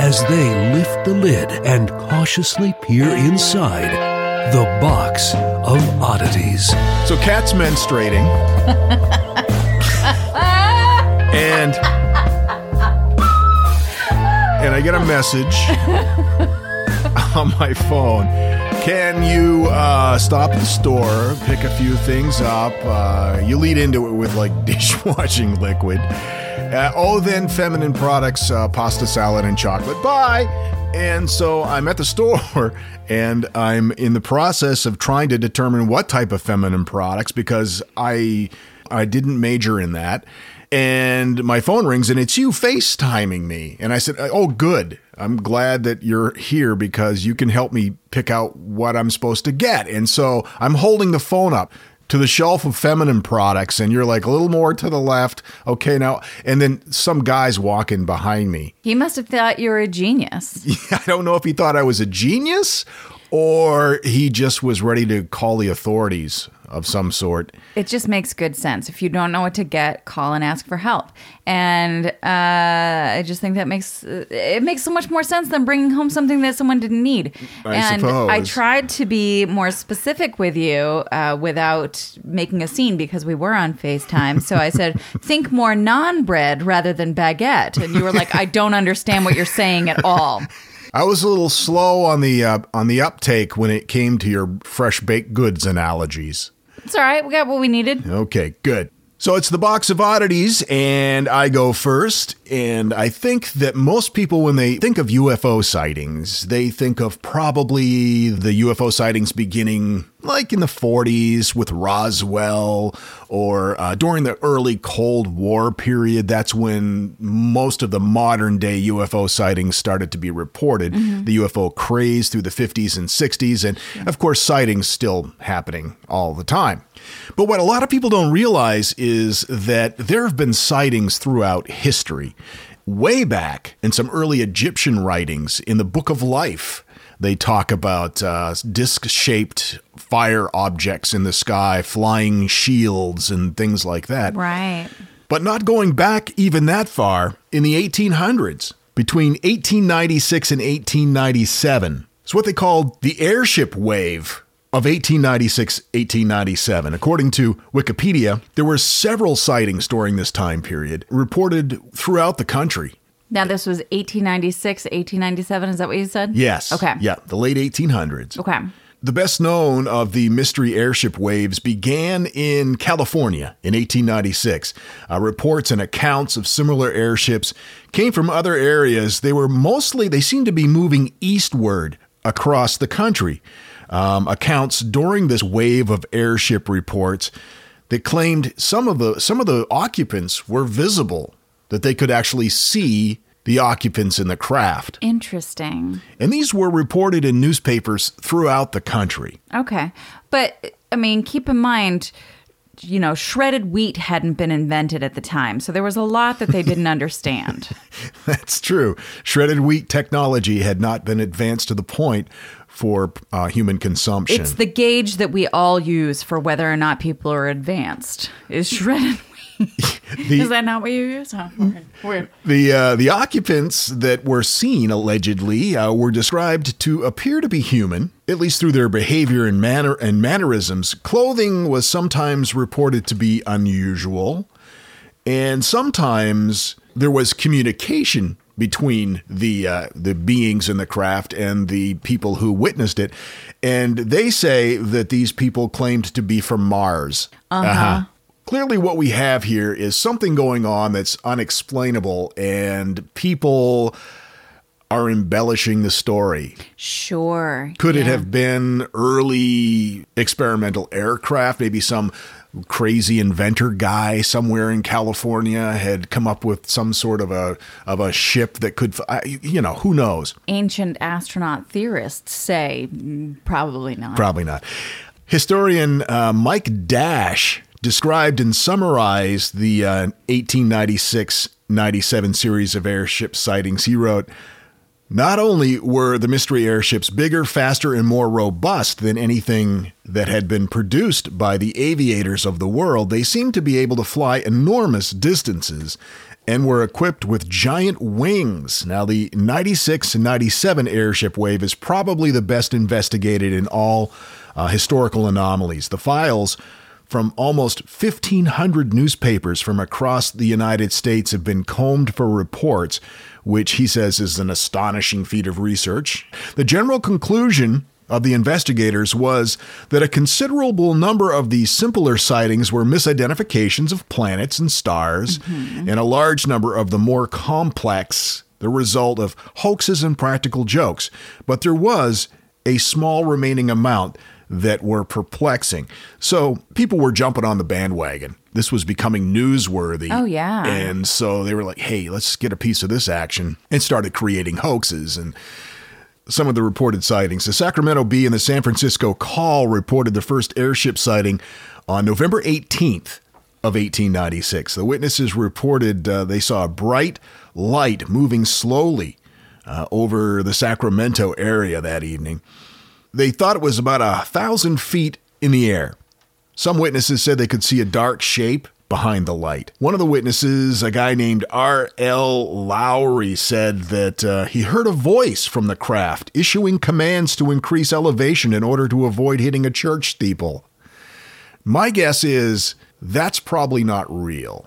as they lift the lid and cautiously peer inside the box of oddities. So cat's menstruating. and and I get a message on my phone. Can you uh, stop at the store, pick a few things up? Uh, you lead into it with like dishwashing liquid. Uh, oh, then feminine products, uh, pasta salad, and chocolate. Bye. And so I'm at the store and I'm in the process of trying to determine what type of feminine products because I I didn't major in that. And my phone rings and it's you FaceTiming me. And I said, "Oh, good. I'm glad that you're here because you can help me pick out what I'm supposed to get." And so I'm holding the phone up to the shelf of feminine products and you're like a little more to the left. Okay, now and then some guys walking behind me. He must have thought you were a genius. yeah, I don't know if he thought I was a genius or he just was ready to call the authorities of some sort. It just makes good sense. If you don't know what to get, call and ask for help. And uh, I just think that makes it makes so much more sense than bringing home something that someone didn't need. I and I tried to be more specific with you uh, without making a scene because we were on Facetime. So I said, think more non-bread rather than baguette. And you were like, I don't understand what you're saying at all. I was a little slow on the uh, on the uptake when it came to your fresh baked goods analogies. It's all right. We got what we needed. Okay, good. So it's the box of oddities, and I go first. And I think that most people, when they think of UFO sightings, they think of probably the UFO sightings beginning like in the 40s with Roswell or uh, during the early Cold War period. That's when most of the modern day UFO sightings started to be reported. The UFO craze through the 50s and 60s. And of course, sightings still happening all the time. But what a lot of people don't realize is that there have been sightings throughout history. Way back in some early Egyptian writings in the Book of Life, they talk about uh, disc shaped fire objects in the sky, flying shields, and things like that. Right. But not going back even that far, in the 1800s, between 1896 and 1897, it's what they called the airship wave of 1896 1897. According to Wikipedia, there were several sightings during this time period reported throughout the country. Now, this was 1896, 1897. Is that what you said? Yes. Okay. Yeah, the late 1800s. Okay. The best known of the mystery airship waves began in California in 1896. Uh, reports and accounts of similar airships came from other areas. They were mostly, they seemed to be moving eastward across the country. Um, accounts during this wave of airship reports that claimed some of the some of the occupants were visible, that they could actually see the occupants in the craft. Interesting. And these were reported in newspapers throughout the country. Okay. But, I mean, keep in mind, you know, shredded wheat hadn't been invented at the time. So there was a lot that they didn't understand. That's true. Shredded wheat technology had not been advanced to the point for uh, human consumption. It's the gauge that we all use for whether or not people are advanced is shredded wheat. is that not what you use? Oh, weird. weird. The uh, the occupants that were seen allegedly uh, were described to appear to be human, at least through their behavior and manner and mannerisms. Clothing was sometimes reported to be unusual, and sometimes there was communication between the uh, the beings in the craft and the people who witnessed it, and they say that these people claimed to be from Mars. Uh-huh. Clearly, what we have here is something going on that's unexplainable, and people are embellishing the story. Sure. Could it have been early experimental aircraft? Maybe some crazy inventor guy somewhere in California had come up with some sort of a of a ship that could, you know, who knows? ancient astronaut theorists say probably not. Probably not. Historian uh, Mike Dash described and summarized the uh, 1896 97 series of airship sightings. He wrote, Not only were the mystery airships bigger, faster, and more robust than anything that had been produced by the aviators of the world, they seemed to be able to fly enormous distances and were equipped with giant wings. Now, the 96 and 97 airship wave is probably the best investigated in all uh, historical anomalies. The files from almost 1,500 newspapers from across the United States have been combed for reports, which he says is an astonishing feat of research. The general conclusion of the investigators was that a considerable number of these simpler sightings were misidentifications of planets and stars, mm-hmm. and a large number of the more complex the result of hoaxes and practical jokes. But there was a small remaining amount that were perplexing. So people were jumping on the bandwagon. This was becoming newsworthy. Oh, yeah. And so they were like, hey, let's get a piece of this action and started creating hoaxes and some of the reported sightings. The Sacramento Bee and the San Francisco Call reported the first airship sighting on November 18th of 1896. The witnesses reported uh, they saw a bright light moving slowly uh, over the Sacramento area that evening. They thought it was about a thousand feet in the air. Some witnesses said they could see a dark shape behind the light. One of the witnesses, a guy named R.L. Lowry, said that uh, he heard a voice from the craft issuing commands to increase elevation in order to avoid hitting a church steeple. My guess is that's probably not real.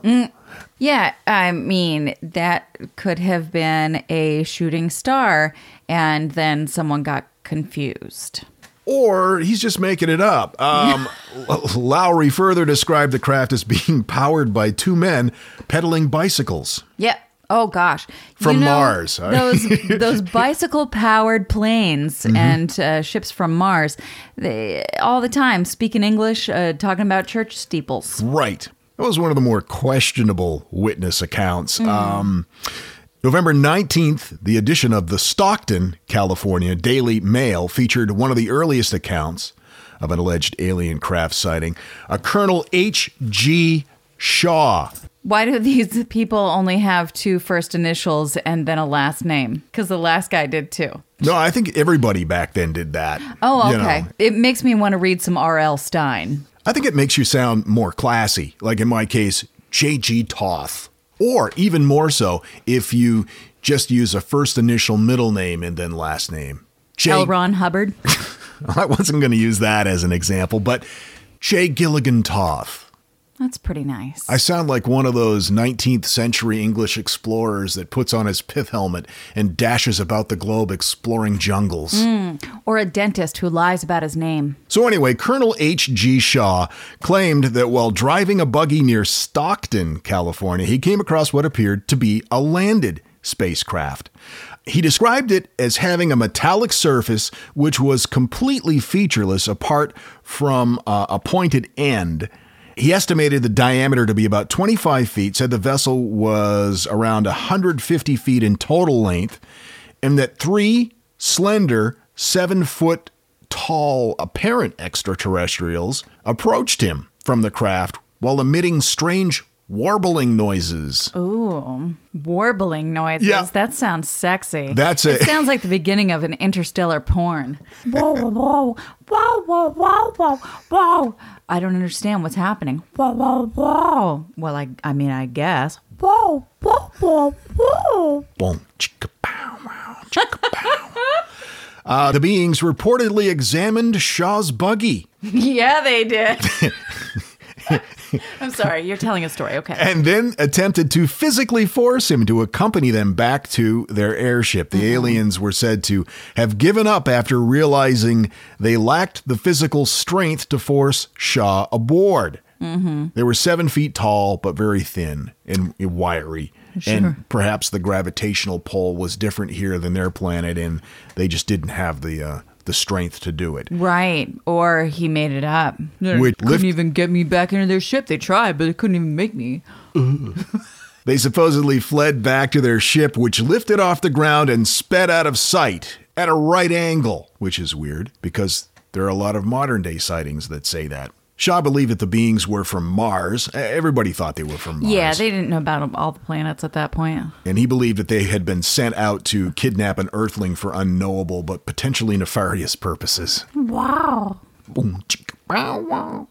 Yeah, I mean, that could have been a shooting star, and then someone got confused. Or he's just making it up. Um, Lowry further described the craft as being powered by two men pedaling bicycles. Yep. Oh gosh, From Mars. those those bicycle powered planes Mm-hmm. and uh, ships from Mars, they all the time speaking English, uh, talking about church steeples. Right. That was one of the more questionable witness accounts. Um, November 19th, the edition of the Stockton, California Daily Mail featured one of the earliest accounts of an alleged alien craft sighting, a Colonel H.G. Shaw. Why do these people only have two first initials and then a last name? Because the last guy did too. No, I think everybody back then did that. Oh, you okay. know. It makes me want to read some R.L. Stine. I think it makes you sound more classy, like in my case, J.G. Toth. Or even more so if you just use a first initial middle name and then last name. J. L. Ron Hubbard. I wasn't going to use that as an example, but Jay Gilligan Toth. That's pretty nice. I sound like one of those 19th century English explorers that puts on his pith helmet and dashes about the globe exploring jungles. or a dentist who lies about his name. So, anyway, Colonel H.G. Shaw claimed that while driving a buggy near Stockton, California, he came across what appeared to be a landed spacecraft. He described it as having a metallic surface which was completely featureless apart from uh, a pointed end. He estimated the diameter to be about 25 feet, said the vessel was around 150 feet in total length, and that three slender, seven foot tall apparent extraterrestrials approached him from the craft while emitting strange warbling noises. Ooh, warbling noises. Yeah. That sounds sexy. That's it. it. sounds like the beginning of an interstellar porn. Whoa, whoa, whoa, whoa, whoa, whoa, whoa. I don't understand what's happening. Whoa, whoa, whoa. Well, I, I mean, I guess. Whoa, whoa, whoa, whoa. Boom, chicka, pow, wow, chicka, pow. Uh, the beings reportedly examined Shaw's buggy Yeah, they did. I'm sorry, you're telling a story. Okay. and then attempted to physically force him to accompany them back to their airship. The aliens were said to have given up after realizing they lacked the physical strength to force Shaw aboard. They were seven feet tall, but very thin and wiry. And perhaps the gravitational pull was different here than their planet, and they just didn't have the uh, the strength to do it. Right. Or he made it up. They Which couldn't lift- even get me back into their ship. They tried, but they couldn't even make me. They supposedly fled back to their ship, which lifted off the ground and sped out of sight at a right angle, which is weird because there are a lot of modern day sightings that say that. Shaw believed that the beings were from Mars. Everybody thought they were from Mars. Yeah, they didn't know about all the planets at that point. and he believed that they had been sent out to kidnap an Earthling for unknowable but potentially nefarious purposes. Wow. Boom, chicka, bow, wow.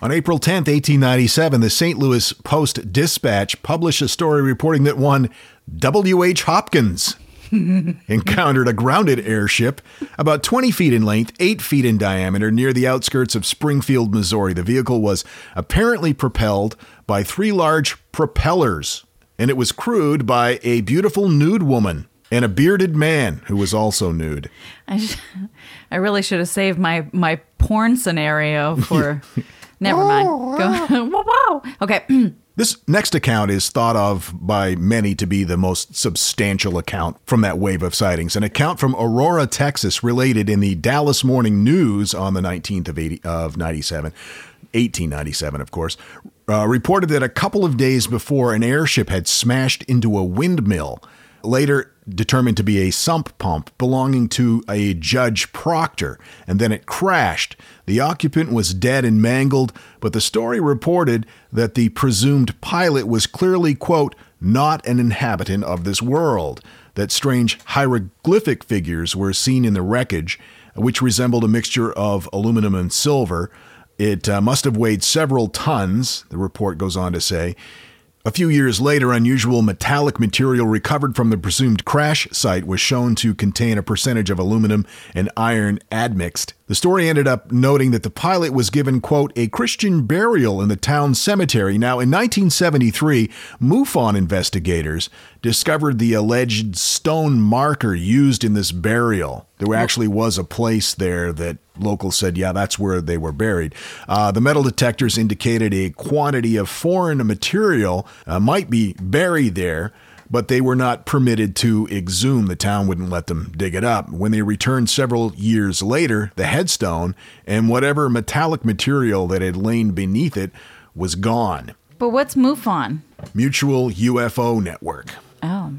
On April 10th, 1897, the St. Louis Post Dispatch published a story reporting that one W.H. Hopkins encountered a grounded airship about 20 feet in length, 8 feet in diameter, near the outskirts of Springfield, Missouri. The vehicle was apparently propelled by three large propellers, and it was crewed by a beautiful nude woman and a bearded man who was also nude. I, sh- I really should have saved my, my porn scenario for. Never mind. Oh. Go. wow, wow. Okay. This next account is thought of by many to be the most substantial account from that wave of sightings. An account from Aurora, Texas, related in the Dallas Morning News on the 19th of, 80, of 97, 1897, of course, uh, reported that a couple of days before an airship had smashed into a windmill, later determined to be a sump pump belonging to a Judge Proctor, and then it crashed. The occupant was dead and mangled, but the story reported that the presumed pilot was clearly, quote, not an inhabitant of this world, that strange hieroglyphic figures were seen in the wreckage, which resembled a mixture of aluminum and silver. It uh, must have weighed several tons, the report goes on to say. A few years later, unusual metallic material recovered from the presumed crash site was shown to contain a percentage of aluminum and iron admixed. The story ended up noting that the pilot was given, quote, a Christian burial in the town cemetery. Now, in 1973, MUFON investigators discovered the alleged stone marker used in this burial. There actually was a place there that locals said, yeah, that's where they were buried. Uh, the metal detectors indicated a quantity of foreign material uh, might be buried there, but they were not permitted to exhume. The town wouldn't let them dig it up. When they returned several years later, the headstone and whatever metallic material that had lain beneath it was gone. But what's MUFON? Mutual UFO Network. Oh.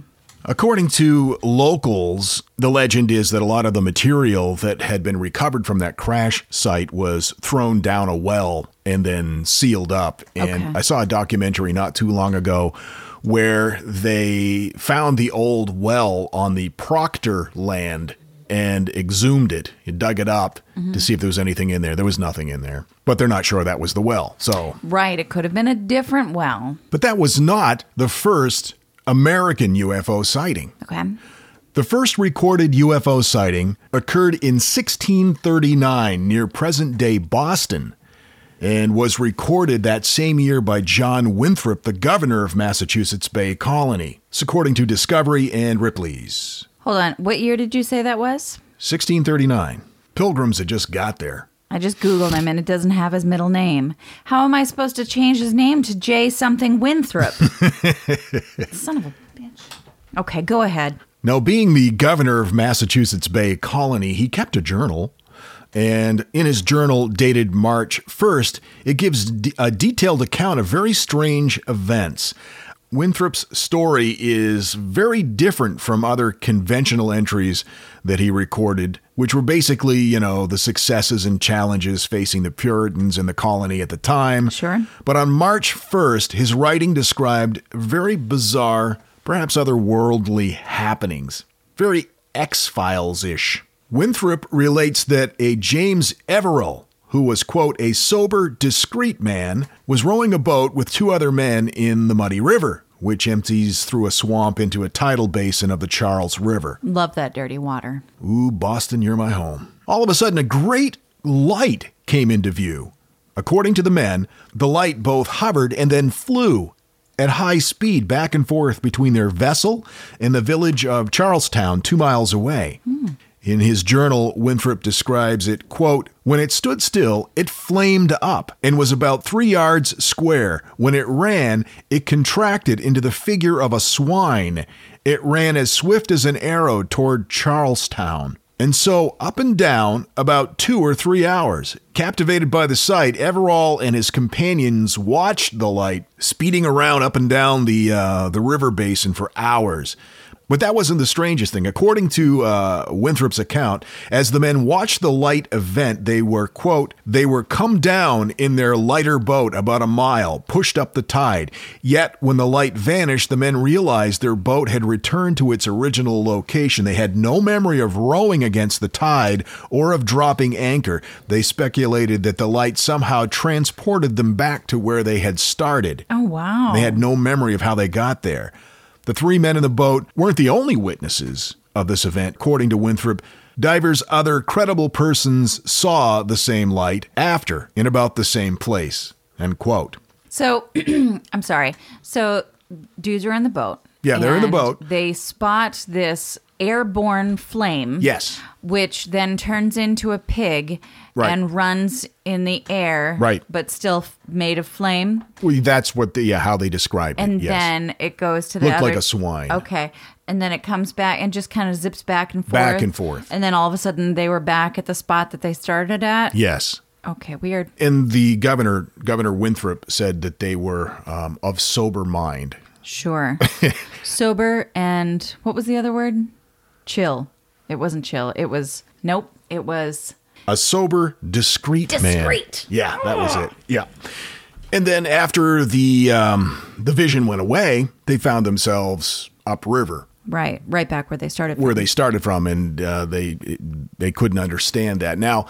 According to locals, the legend is that a lot of the material that had been recovered from that crash site was thrown down a well and then sealed up. And Okay. I saw a documentary not too long ago where they found the old well on the Proctor land and exhumed it. He dug it up to see if there was anything in there. There was nothing in there, but they're not sure that was the well. So Right. It could have been a different well. but that was not the first American UFO sighting. Okay. The first recorded UFO sighting occurred in 1639 near present day Boston and was recorded that same year by John Winthrop, the governor of Massachusetts Bay Colony, according to Discovery and Ripley's. Hold on. What year did you say that was? 1639. Pilgrims had just got there. I just Googled him and it doesn't have his middle name. How am I supposed to change his name to J something Winthrop? Son of a bitch. Okay, go ahead. Now, being the governor of Massachusetts Bay Colony, he kept a journal. And in his journal dated March 1st, it gives a detailed account of very strange events. Winthrop's story is very different from other conventional entries that he recorded, which were basically, you know, the successes and challenges facing the Puritans in the colony at the time. Sure. But on March 1st, his writing described very bizarre, perhaps otherworldly happenings. Very X Files ish. Winthrop relates that a James Everell, who was, quote, a sober, discreet man, was rowing a boat with two other men in the Muddy River, which empties through a swamp into a tidal basin of the Charles River. Love that dirty water. Ooh, Boston, you're my home. All of a sudden, a great light came into view. According to the men, the light both hovered and then flew at high speed back and forth between their vessel and the village of Charlestown, two miles away. Hmm. In his journal, Winthrop describes it, quote, When it stood still, it flamed up and was about three yards square. When it ran, it contracted into the figure of a swine. It ran as swift as an arrow toward Charlestown. And so, up and down, about two or three hours. Captivated by the sight, Everell and his companions watched the light speeding around up and down the uh, the river basin for hours. But that wasn't the strangest thing. According to uh, Winthrop's account, as the men watched the light event, they were, quote, they were come down in their lighter boat about a mile, pushed up the tide. Yet, when the light vanished, the men realized their boat had returned to its original location. They had no memory of rowing against the tide or of dropping anchor. They speculated that the light somehow transported them back to where they had started. Oh, wow. They had no memory of how they got there. The three men in the boat weren't the only witnesses of this event. According to Winthrop, divers other credible persons saw the same light after in about the same place. End quote. So, I'm sorry. So, dudes are in the boat. Yeah, they're in the boat. They spot this airborne flame. Yes. Which then turns into a pig Right. and runs in the air. Right. But still f- made of flame. Well, that's what the yeah how they describe And it. Yes. then it goes to the Looked other. like a swine. Okay. And then it comes back and just kind of zips back and forth. Back and forth. And then all of a sudden they were back at the spot that they started at. yes. Okay, weird. And the governor, Governor Winthrop, said that they were um, of sober mind. Sure. Sober and what was the other word? Chill. It wasn't chill. It was nope. It was A sober, discreet, man. Discreet. Yeah, that was it. Yeah. And then after the um, the vision went away, they found themselves upriver right, right back where they started. From. Where they started from, and uh, they they couldn't understand that. Now,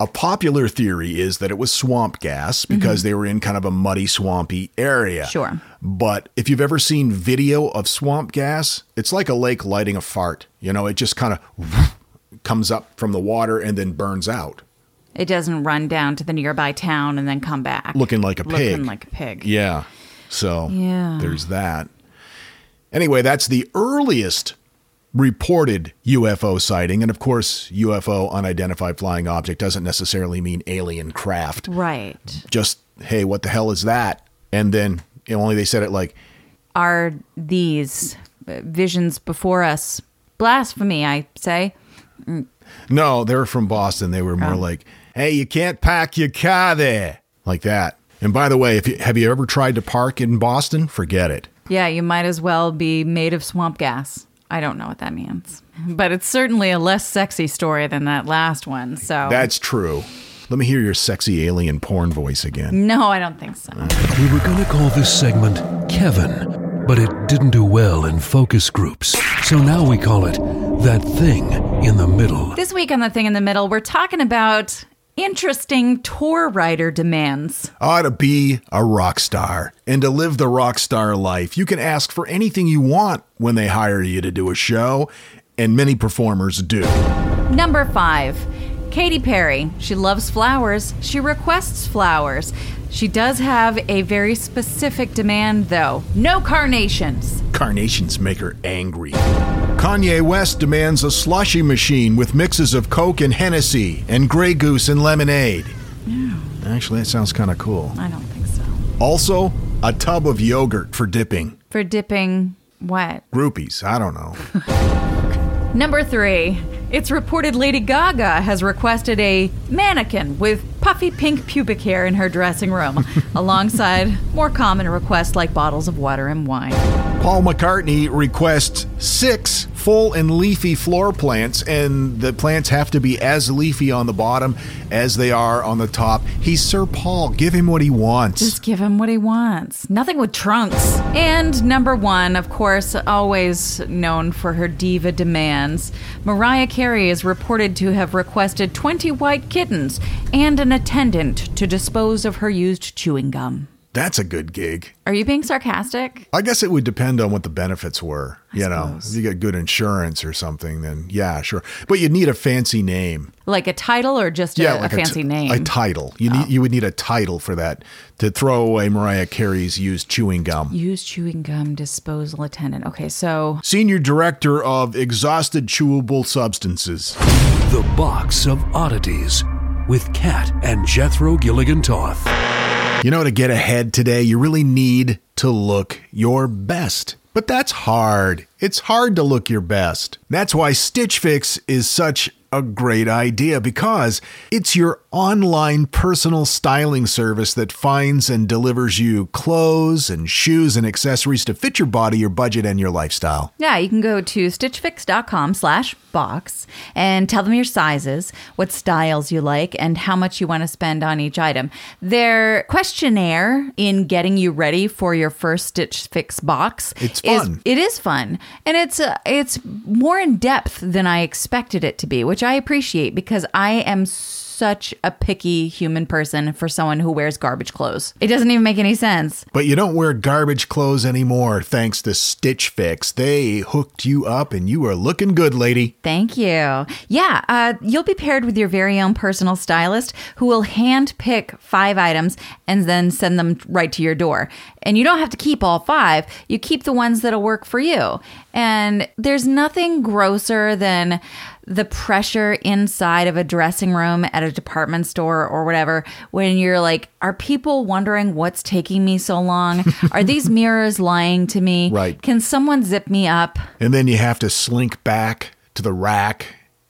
a popular theory is that it was swamp gas because mm-hmm. they were in kind of a muddy, swampy area. Sure. But if you've ever seen video of swamp gas, it's like a lake lighting a fart. You know, it just kind of comes up from the water and then burns out. It doesn't run down to the nearby town and then come back looking like a pig. Looking like a pig. Yeah. So Yeah. there's that. Anyway, that's the earliest reported UFO sighting. And of course, UFO, unidentified flying object, doesn't necessarily mean alien craft. Right. Just, hey, what the hell is that? And then only they said it like, Are these uh, visions before us blasphemy? I say. no, they're from Boston. They were more like, hey, you can't pack your car there. Like that. And by the way, if you, have you ever tried to park in Boston? Forget it. Yeah, you might as well be made of swamp gas. I don't know what that means, but it's certainly a less sexy story than that last one. So That's true. Let me hear your sexy alien porn voice again. no, I don't think so. We were going to call this segment Kevin, but it didn't do well in focus groups. So now we call it That Thing in the Middle. This week on the thing in the middle, we're talking about interesting tour rider demands. ought to be a rock star. And to live the rock star life, you can ask for anything you want when they hire you to do a show, and many performers do. Number five, Katy Perry. She loves flowers. She requests flowers. She does have a very specific demand, though no carnations. Carnations make her angry. Kanye West demands a slushy machine with mixes of Coke and Hennessy and Grey Goose and lemonade. Actually, that sounds kind of cool. I don't think so. Also, a tub of yogurt for dipping. For dipping what? Groupies, I don't know. Number three. It's reported Lady Gaga has requested a mannequin with puffy pink pubic hair in her dressing room, alongside more common requests like bottles of water and wine. Paul McCartney requests six full and leafy floor plants, and the plants have to be as leafy on the bottom as they are on the top. He's Sir Paul. Give him what he wants. Just give him what he wants. Nothing with trunks. And number one, of course, always known for her diva demands, Mariah Carey is reported to have requested 20 white kittens and an attendant to dispose of her used chewing gum. That's a good gig. Are you being sarcastic? I guess it would depend on what the benefits were. you know, if you get good insurance or something, then yeah, sure. But you'd need a fancy name. Like a title or just a, yeah, a like fancy t- name? Oh. A title. You need. Oh. You would need a title for that to throw away Mariah Carey's used chewing gum. Used chewing gum disposal attendant. Okay, so Senior Director of Exhausted Chewable Substances. The Box of Oddities with Kat and Jethro Gilligan Toth. You know, to get ahead today, you really need to look your best. But that's hard. It's hard to look your best. That's why Stitch Fix is such a great idea because it's your online personal styling service that finds and delivers you clothes and shoes and accessories to fit your body, your budget, and your lifestyle. yeah, you can go to stitchfix.com slash box and tell them your sizes, what styles you like, and how much you want to spend on each item. Their questionnaire in getting you ready for your first Stitch Fix box It's is fun. it is fun and it's uh, it's more in depth than I expected it to be, which I appreciate because I am such a picky human person for someone who wears garbage clothes. It doesn't even make any sense. But you don't wear garbage clothes anymore thanks to Stitch Fix. They hooked you up and you are looking good, lady. Thank you. Yeah, uh, you'll be paired with your very own personal stylist who will hand pick five items and then send them right to your door. And you don't have to keep all five, you keep the ones that'll work for you. And there's nothing grosser than the pressure inside of a dressing room at a department store or whatever when you're like, are people wondering what's taking me so long? Are these mirrors lying to me? Right. Can someone zip me up? And then you have to slink back to the rack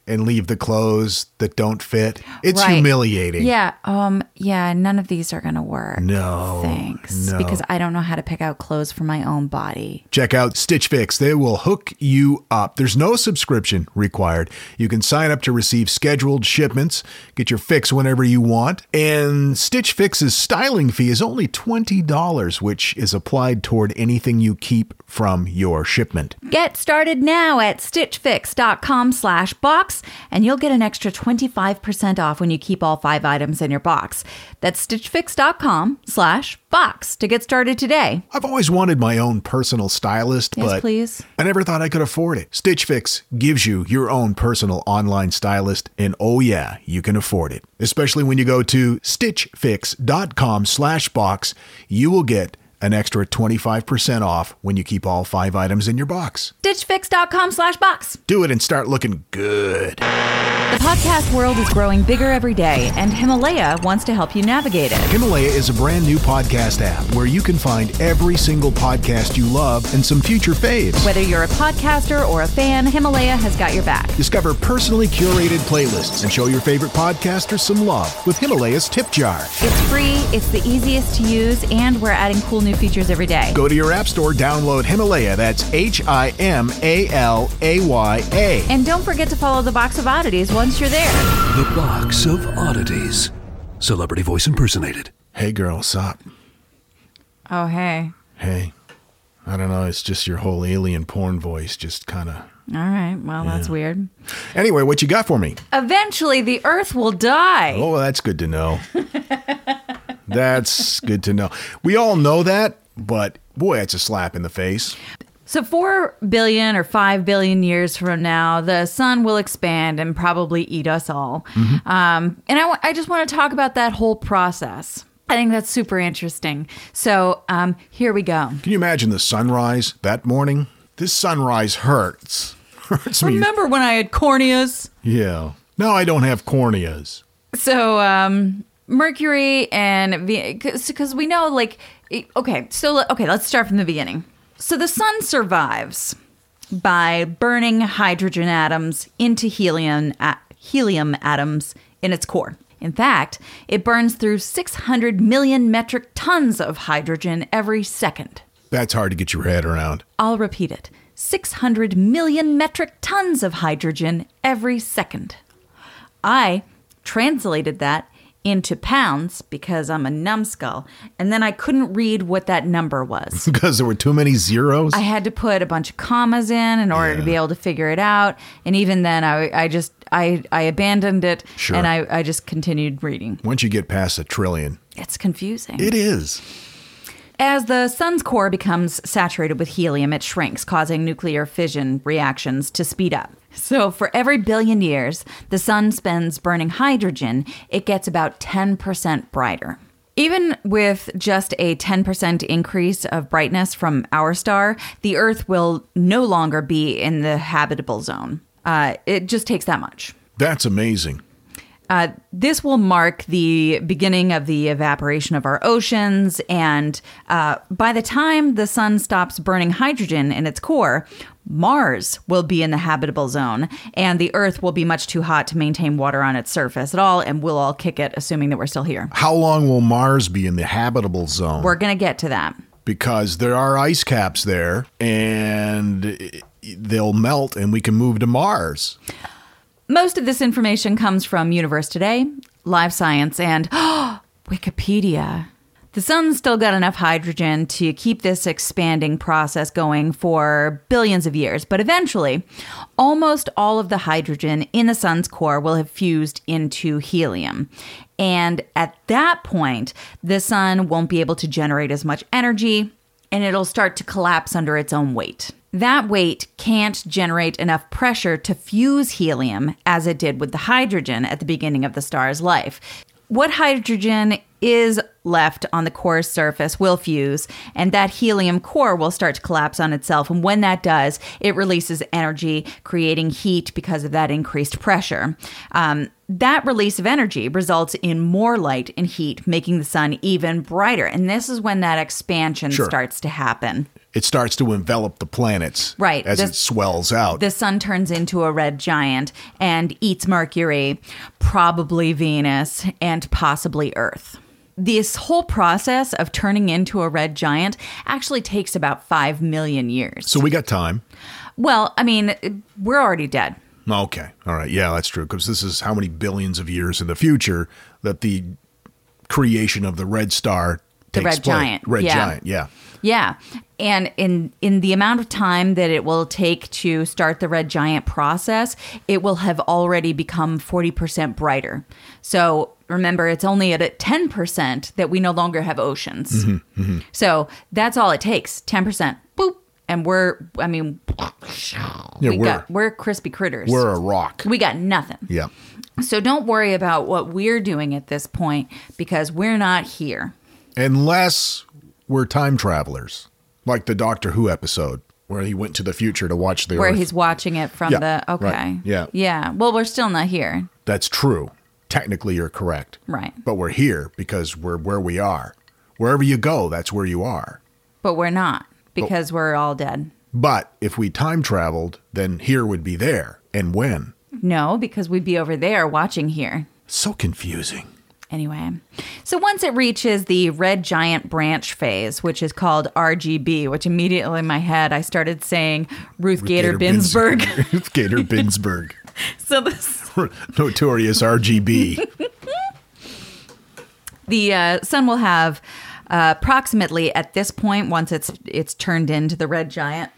and leave the clothes that don't fit. It's Right. humiliating. Yeah, um, yeah, none of these are gonna work. No, Thanks. no. Because I don't know how to pick out clothes for my own body. Check out Stitch Fix. They will hook you up. There's no subscription required. You can sign up to receive scheduled shipments, get your fix whenever you want. And Stitch Fix's styling fee is only $20, which is applied toward anything you keep from your shipment. Get started now at stitchfix.com slash box and you'll get an extra 25% off when you keep all five items in your box. That's stitchfix.com slash box to get started today. I've always wanted my own personal stylist, Yes, but please. I never thought I could afford it. Stitch Fix gives you your own personal online stylist, and oh yeah, you can afford it. Especially when you go to stitchfix.com slash box, you will get an extra 25% off when you keep all five items in your box. Stitchfix.com slash box. Do it and start looking good. The podcast world is growing bigger every day and Himalaya wants to help you navigate it. Himalaya is a brand new podcast app where you can find every single podcast you love and some future faves. Whether you're a podcaster or a fan, Himalaya has got your back. Discover personally curated playlists and show your favorite podcasters some love with Himalaya's tip jar. It's free, it's the easiest to use, and we're adding cool new features every day. Go to your app store, download Himalaya. That's H I M A L A Y A. And don't forget to follow the Box of Oddities once you're there. The Box of Oddities. Celebrity voice impersonated. Hey, girl, what's up? Oh, hey. Hey. I don't know. It's just your whole alien porn voice, just kind of. All right, well, that's weird. Anyway, what you got for me? Eventually, the Earth will die. Oh, well, that's good to know. that's good to know. We all know that, but boy, it's a slap in the face. So, 4 billion or 5 billion years from now, the sun will expand and probably eat us all. Um, and I I just want to talk about that whole process. I think that's super interesting. So, um, here we go. Can you imagine the sunrise that morning? This sunrise hurts. Hurts me. Remember when I had corneas? Yeah. Now I don't have corneas. So, um, Mercury and because we know, like, okay, so okay, let's start from the beginning. So the sun survives by burning hydrogen atoms into helium, helium atoms in its core. In fact, it burns through 600 million metric tons of hydrogen every second. That's hard to get your head around. I'll repeat it 600 million metric tons of hydrogen every second. I translated that into pounds because I'm a numbskull, and then I couldn't read what that number was. Because there were too many zeros. I had to put a bunch of commas in in order to be able to figure it out, and even then, I, I just I, I abandoned it Sure. and I, I just continued reading. Once you get past a trillion, It's confusing. it is. As the sun's core becomes saturated with helium, it shrinks, causing nuclear fission reactions to speed up. So, for every billion years the sun spends burning hydrogen, it gets about 10% brighter. Even with just a 10% increase of brightness from our star, the Earth will no longer be in the habitable zone. Uh, it just takes that much. That's amazing. Uh, this will mark the beginning of the evaporation of our oceans, and uh, by the time the sun stops burning hydrogen in its core, Mars will be in the habitable zone, and the Earth will be much too hot to maintain water on its surface at all, and we'll all kick it, assuming that we're still here. How long will Mars be in the habitable zone? We're going to get to that. because there are ice caps there and they'll melt and we can move to Mars. Most of this information comes from Universe Today, Live Science, and Wikipedia. The sun's still got enough hydrogen to keep this expanding process going for billions of years, but eventually, almost all of the hydrogen in the sun's core will have fused into helium. And at that point, the sun won't be able to generate as much energy and it'll start to collapse under its own weight. That weight can't generate enough pressure to fuse helium as it did with the hydrogen at the beginning of the star's life. What hydrogen is left on the core's surface will fuse, and that helium core will start to collapse on itself. And when that does, it releases energy, creating heat because of that increased pressure. Um, that release of energy results in more light and heat, making the sun even brighter. And this is when that expansion Sure. starts to happen. It starts to envelop the planets Right. as This- it swells out. the sun turns into a red giant and eats Mercury, probably Venus, and possibly Earth. This whole process of turning into a red giant actually takes about 5 million years. so we got time. well, I mean, we're already dead. Okay. All right. Yeah, that's true. Because this is how many billions of years in the future that the creation of the red star The red place. giant, Red yeah. giant. Yeah. Yeah. And in in the amount of time that it will take to start the red giant process, it will have already become 40% brighter. So remember, it's only at a 10% that we no longer have oceans. Mm-hmm, So that's all it takes 10%. Boop. And we're, I mean, Yeah. we we're got, we're crispy critters. we're a rock. we got nothing. yeah. So don't worry about what we're doing at this point because we're not here. Unless we're time travelers, like the Doctor Who episode where he went to the future to watch the Where Earth. he's watching it from Yeah, the, okay. right, yeah. Yeah. Well, we're still not here. That's true. Technically, you're correct. Right. But we're here because we're where we are. Wherever you go, that's where you are. But we're not because we're all dead. But if we time traveled, then here would be there. And when? No, because we'd be over there watching here. So confusing. Anyway, so once it reaches the red giant branch phase, which is called RGB, which immediately in my head I started saying Ruth Gator, Binsberg. Ruth Gator Binsberg. so this, Notorious RGB. the uh, sun will have uh, approximately at this point, once it's it's turned into the red giant,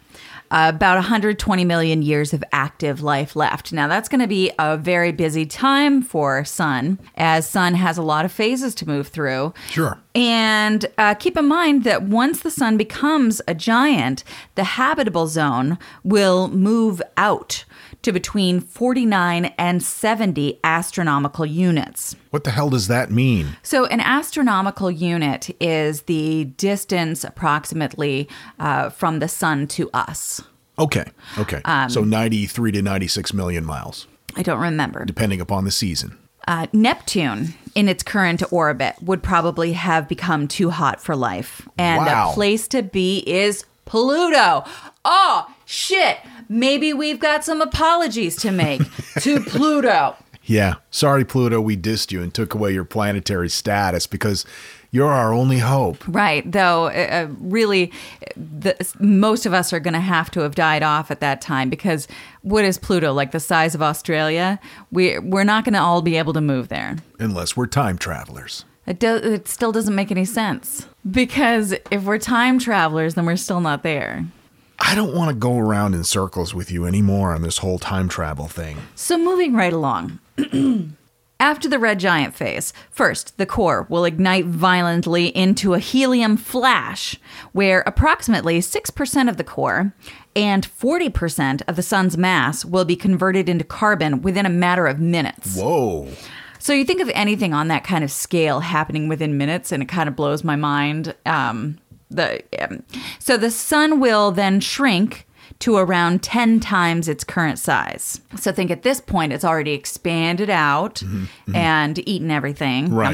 uh, about 120 million years of active life left. Now that's going to be a very busy time for Sun, as Sun has a lot of phases to move through. Sure. And uh, keep in mind that once the sun becomes a giant, the habitable zone will move out to between 49 and 70 astronomical units. What the hell does that mean? So, an astronomical unit is the distance approximately uh, from the sun to us. Okay. Okay. Um, so 93 to 96 million miles, I don't remember. depending upon the season. Uh, Neptune, in its current orbit, would probably have become too hot for life. And Wow. a place to be is Pluto. Oh, shit, maybe we've got some apologies to make to Pluto. Yeah. Sorry, Pluto, we dissed you and took away your planetary status because you're our only hope. Right, though, uh, uh, really, the, most of us are going to have to have died off at that time because what is Pluto like the size of Australia? We we're not going to all be able to move there. Unless we're time travelers. It does. It still doesn't make any sense because if we're time travelers, then we're still not there. I don't want to go around in circles with you anymore on this whole time travel thing. So moving right along. After the red giant phase, first, the core will ignite violently into a helium flash, where approximately 6% of the core and 40% of the sun's mass will be converted into carbon within a matter of minutes. Whoa. So you think of anything on that kind of scale happening within minutes, and it kind of blows my mind. Um, the um, so the sun will then shrink to around 10 times its current size. So think at this point it's already expanded out and eaten everything. Right.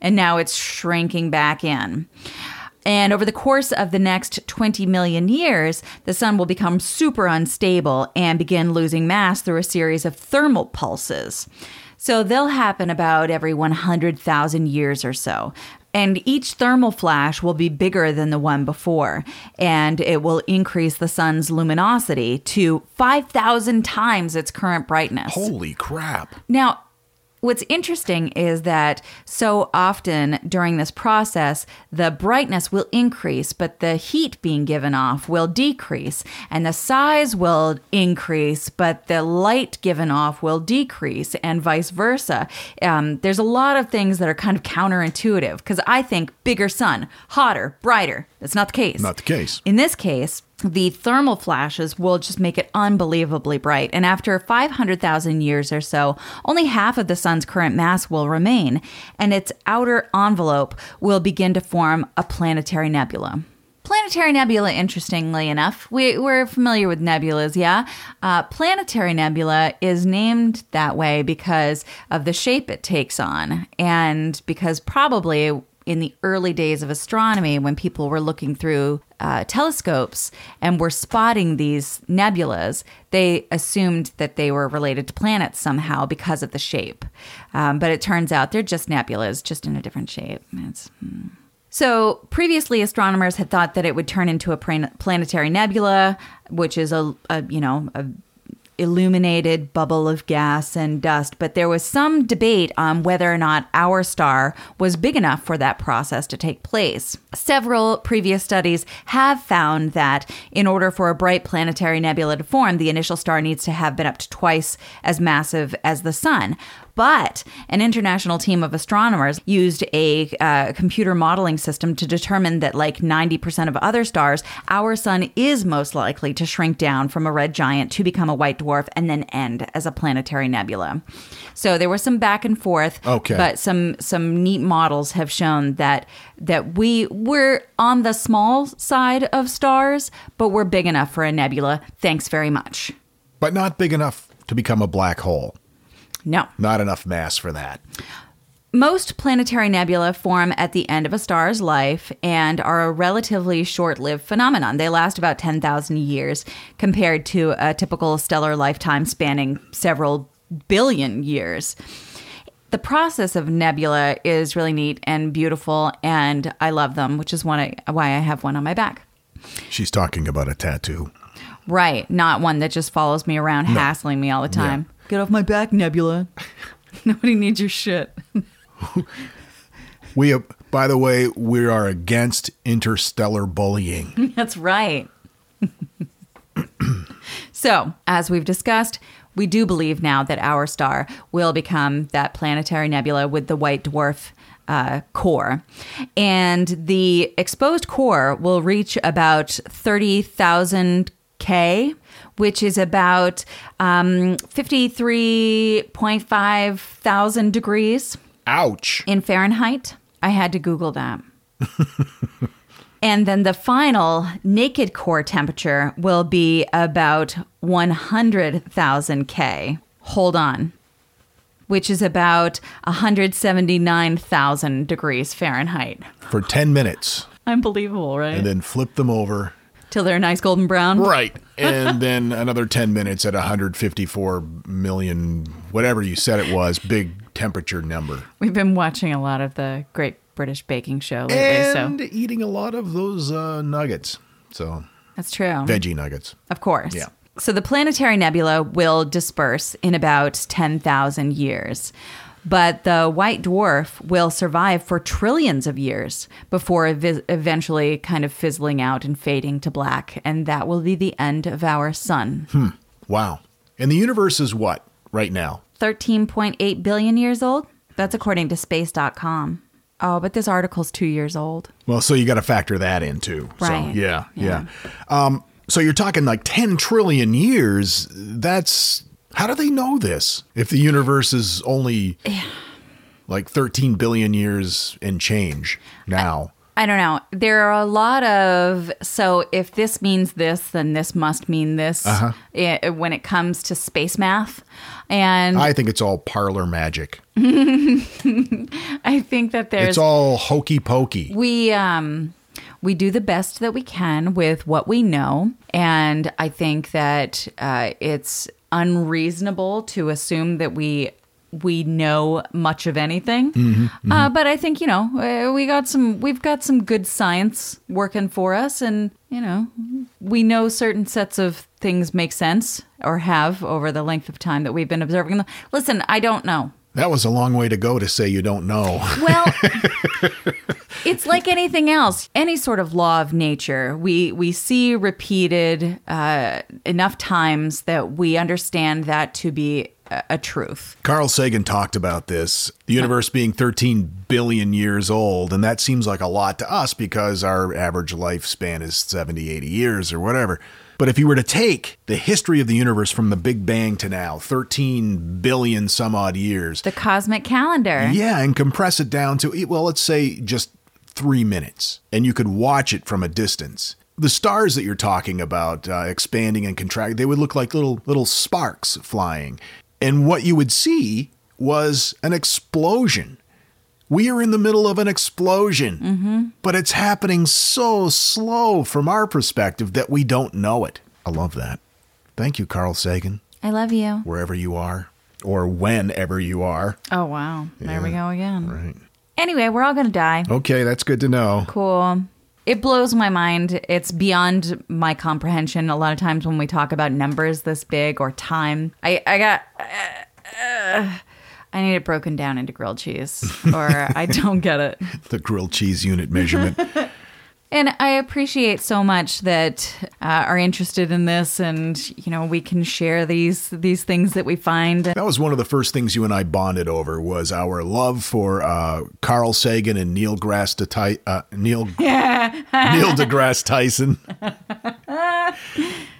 And now it's shrinking back in. And over the course of the next 20 million years, the sun will become super unstable and begin losing mass through a series of thermal pulses. So they'll happen about every 100,000 years or so. And each thermal flash will be bigger than the one before, and it will increase the sun's luminosity to 5,000 times its current brightness. Holy crap. Now, what's interesting is that so often during this process, the brightness will increase, but the heat being given off will decrease, and the size will increase, but the light given off will decrease, and vice versa. Um, there's a lot of things that are kind of counterintuitive because I think bigger sun, hotter, brighter. That's not the case. Not the case. In this case, the thermal flashes will just make it unbelievably bright. And after 500,000 years or so, only half of the sun's current mass will remain, and its outer envelope will begin to form a planetary nebula. Planetary nebula, interestingly enough, we, we're familiar with nebulas, yeah? Uh, planetary nebula is named that way because of the shape it takes on, and because probably in the early days of astronomy, when people were looking through uh, telescopes and were spotting these nebulas, they assumed that they were related to planets somehow because of the shape. Um, but it turns out they're just nebulas, just in a different shape. Hmm. So previously, astronomers had thought that it would turn into a planetary nebula, which is a, a you know a illuminated bubble of gas and dust, but there was some debate on whether or not our star was big enough for that process to take place. Several previous studies have found that in order for a bright planetary nebula to form, the initial star needs to have been up to twice as massive as the sun. But an international team of astronomers used a uh, computer modeling system to determine that, like 90% of other stars, our sun is most likely to shrink down from a red giant to become a white dwarf and then end as a planetary nebula. So there was some back and forth. Okay. But some some neat models have shown that that we we're on the small side of stars, but we're big enough for a nebula. Thanks very much. But not big enough to become a black hole. No. Not enough mass for that. Most planetary nebula form at the end of a star's life and are a relatively short lived phenomenon. They last about 10,000 years compared to a typical stellar lifetime spanning several billion years. The process of nebula is really neat and beautiful, and I love them, which is one I, why I have one on my back. She's talking about a tattoo. Right, not one that just follows me around, hassling me all the time. Get off my back, Nebula. Nobody needs your shit. We, uh, by the way, we are against interstellar bullying. That's right. so, as we've discussed, we do believe now that our star will become that planetary nebula with the white dwarf uh, core. And the exposed core will reach about 30,000 K, which is about um, 53.5 thousand degrees Ouch. in Fahrenheit. I had to Google that. and then the final naked core temperature will be about 100,000 K. Hold on. Which is about 179,000 degrees Fahrenheit. For 10 minutes. Unbelievable, right? And then flip them over. Till they're a nice golden brown. Right. And then another 10 minutes at 154 million, whatever you said it was, big temperature number. We've been watching a lot of the Great British Baking Show lately, And so eating a lot of those uh, nuggets. So, that's true. veggie nuggets. Of course. Yeah. So the planetary nebula will disperse in about 10,000 years. But the white dwarf will survive for trillions of years before ev- eventually kind of fizzling out and fading to black. And that will be the end of our sun. Hmm. Wow. And the universe is what right now? 13.8 billion years old? That's according to space.com. Oh, but this article's two years old. Well, so you got to factor that in too. Right. So, yeah, yeah. Yeah. Um, so you're talking like 10 trillion years. That's how do they know this? If the universe is only like 13 billion years and change now. I don't know. There are a lot of so if this means this, then this must mean this Uh-huh. i- when it comes to space math. And I, I think it's all parlor magic. I think that there's It's all hokey pokey. we um we do the best that we can with what we know, and I think that uh, it's unreasonable to assume that we we know much of anything. Mm-hmm, Uh, but I think you know uh, we got some we've got some good science working for us, and you know we know certain sets of things make sense or have over the length of time that we've been observing them. Listen, I don't know. That was a long way to go to say you don't know. Well, it's like anything else. Any sort of law of nature, we we see repeated uh, enough times that we understand that to be a, a truth. Carl Sagan talked about this, the universe being 13 billion years old, and that seems like a lot to us because our average lifespan is 70, 80 years or whatever. But if you were to take the history of the universe from the Big Bang to now, 13 billion some odd years, The cosmic calendar. yeah, and compress it down to, well, let's say just three minutes, and you could watch it from a distance. The stars that you're talking about uh, expanding and contracting, they would look like little little sparks flying, and what you would see was an explosion. We are in the middle of an explosion, but it's happening so slow from our perspective that we don't know it. I love that. Thank you, Carl Sagan, I love you. wherever you are, or whenever you are. Oh wow, there we go again. Right. Anyway, we're all gonna die. Okay, that's good to know. Cool. It blows my mind. It's beyond my comprehension. A lot of times when we talk about numbers this big or time, I, I got. Uh, I need it broken down into grilled cheese, or I don't get it. The grilled cheese unit measurement. And I appreciate so much that uh, are interested in this, and you know we can share these these things that we find. that was one of the first things you and I bonded over was our love for uh, Carl Sagan and Neil Grass to Ty- uh, Neil Neil deGrasse Tyson.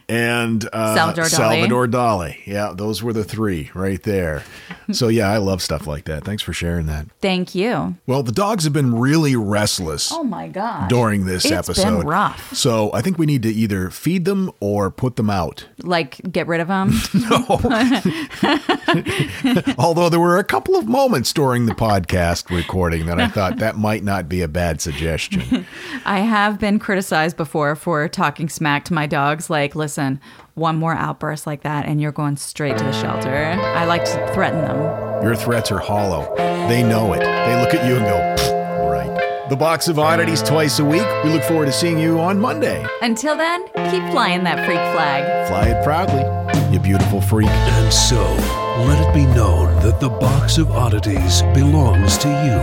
And uh, Salvador Dali. Salvador Dali. Yeah, those were the three right there. So yeah, I love stuff like that. Thanks for sharing that. Thank you. Well, the dogs have been really restless. Oh my god! During this It's episode, been rough. So I think we need to either feed them or put them out. Like get rid of them. No. Although there were a couple of moments during the podcast recording that I thought that might not be a bad suggestion. I have been criticized before for talking smack to my dogs. Like, listen, one more outburst like that, and you're going straight to the shelter. I like to threaten them. Your threats are hollow. They know it. They look at you and go, "Pfft, right. The box of oddities twice a week. We look forward to seeing you on Monday. Until then, keep flying that freak flag. Fly it proudly, you beautiful freak. And so, let it be known that the box of oddities belongs to you,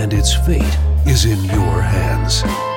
and its fate is in your hands.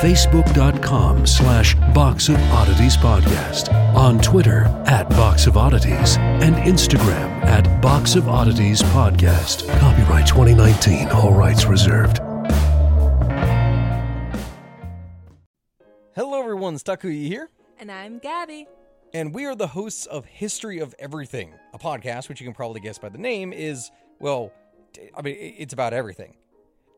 facebook.com slash box of oddities podcast on twitter at box of oddities and instagram at box of oddities podcast copyright 2019 all rights reserved Hello, everyone. Stakuyi here, And I'm Gabby. and we are the hosts of History of Everything, a podcast which you can probably guess by the name is, well, I mean, it's about everything.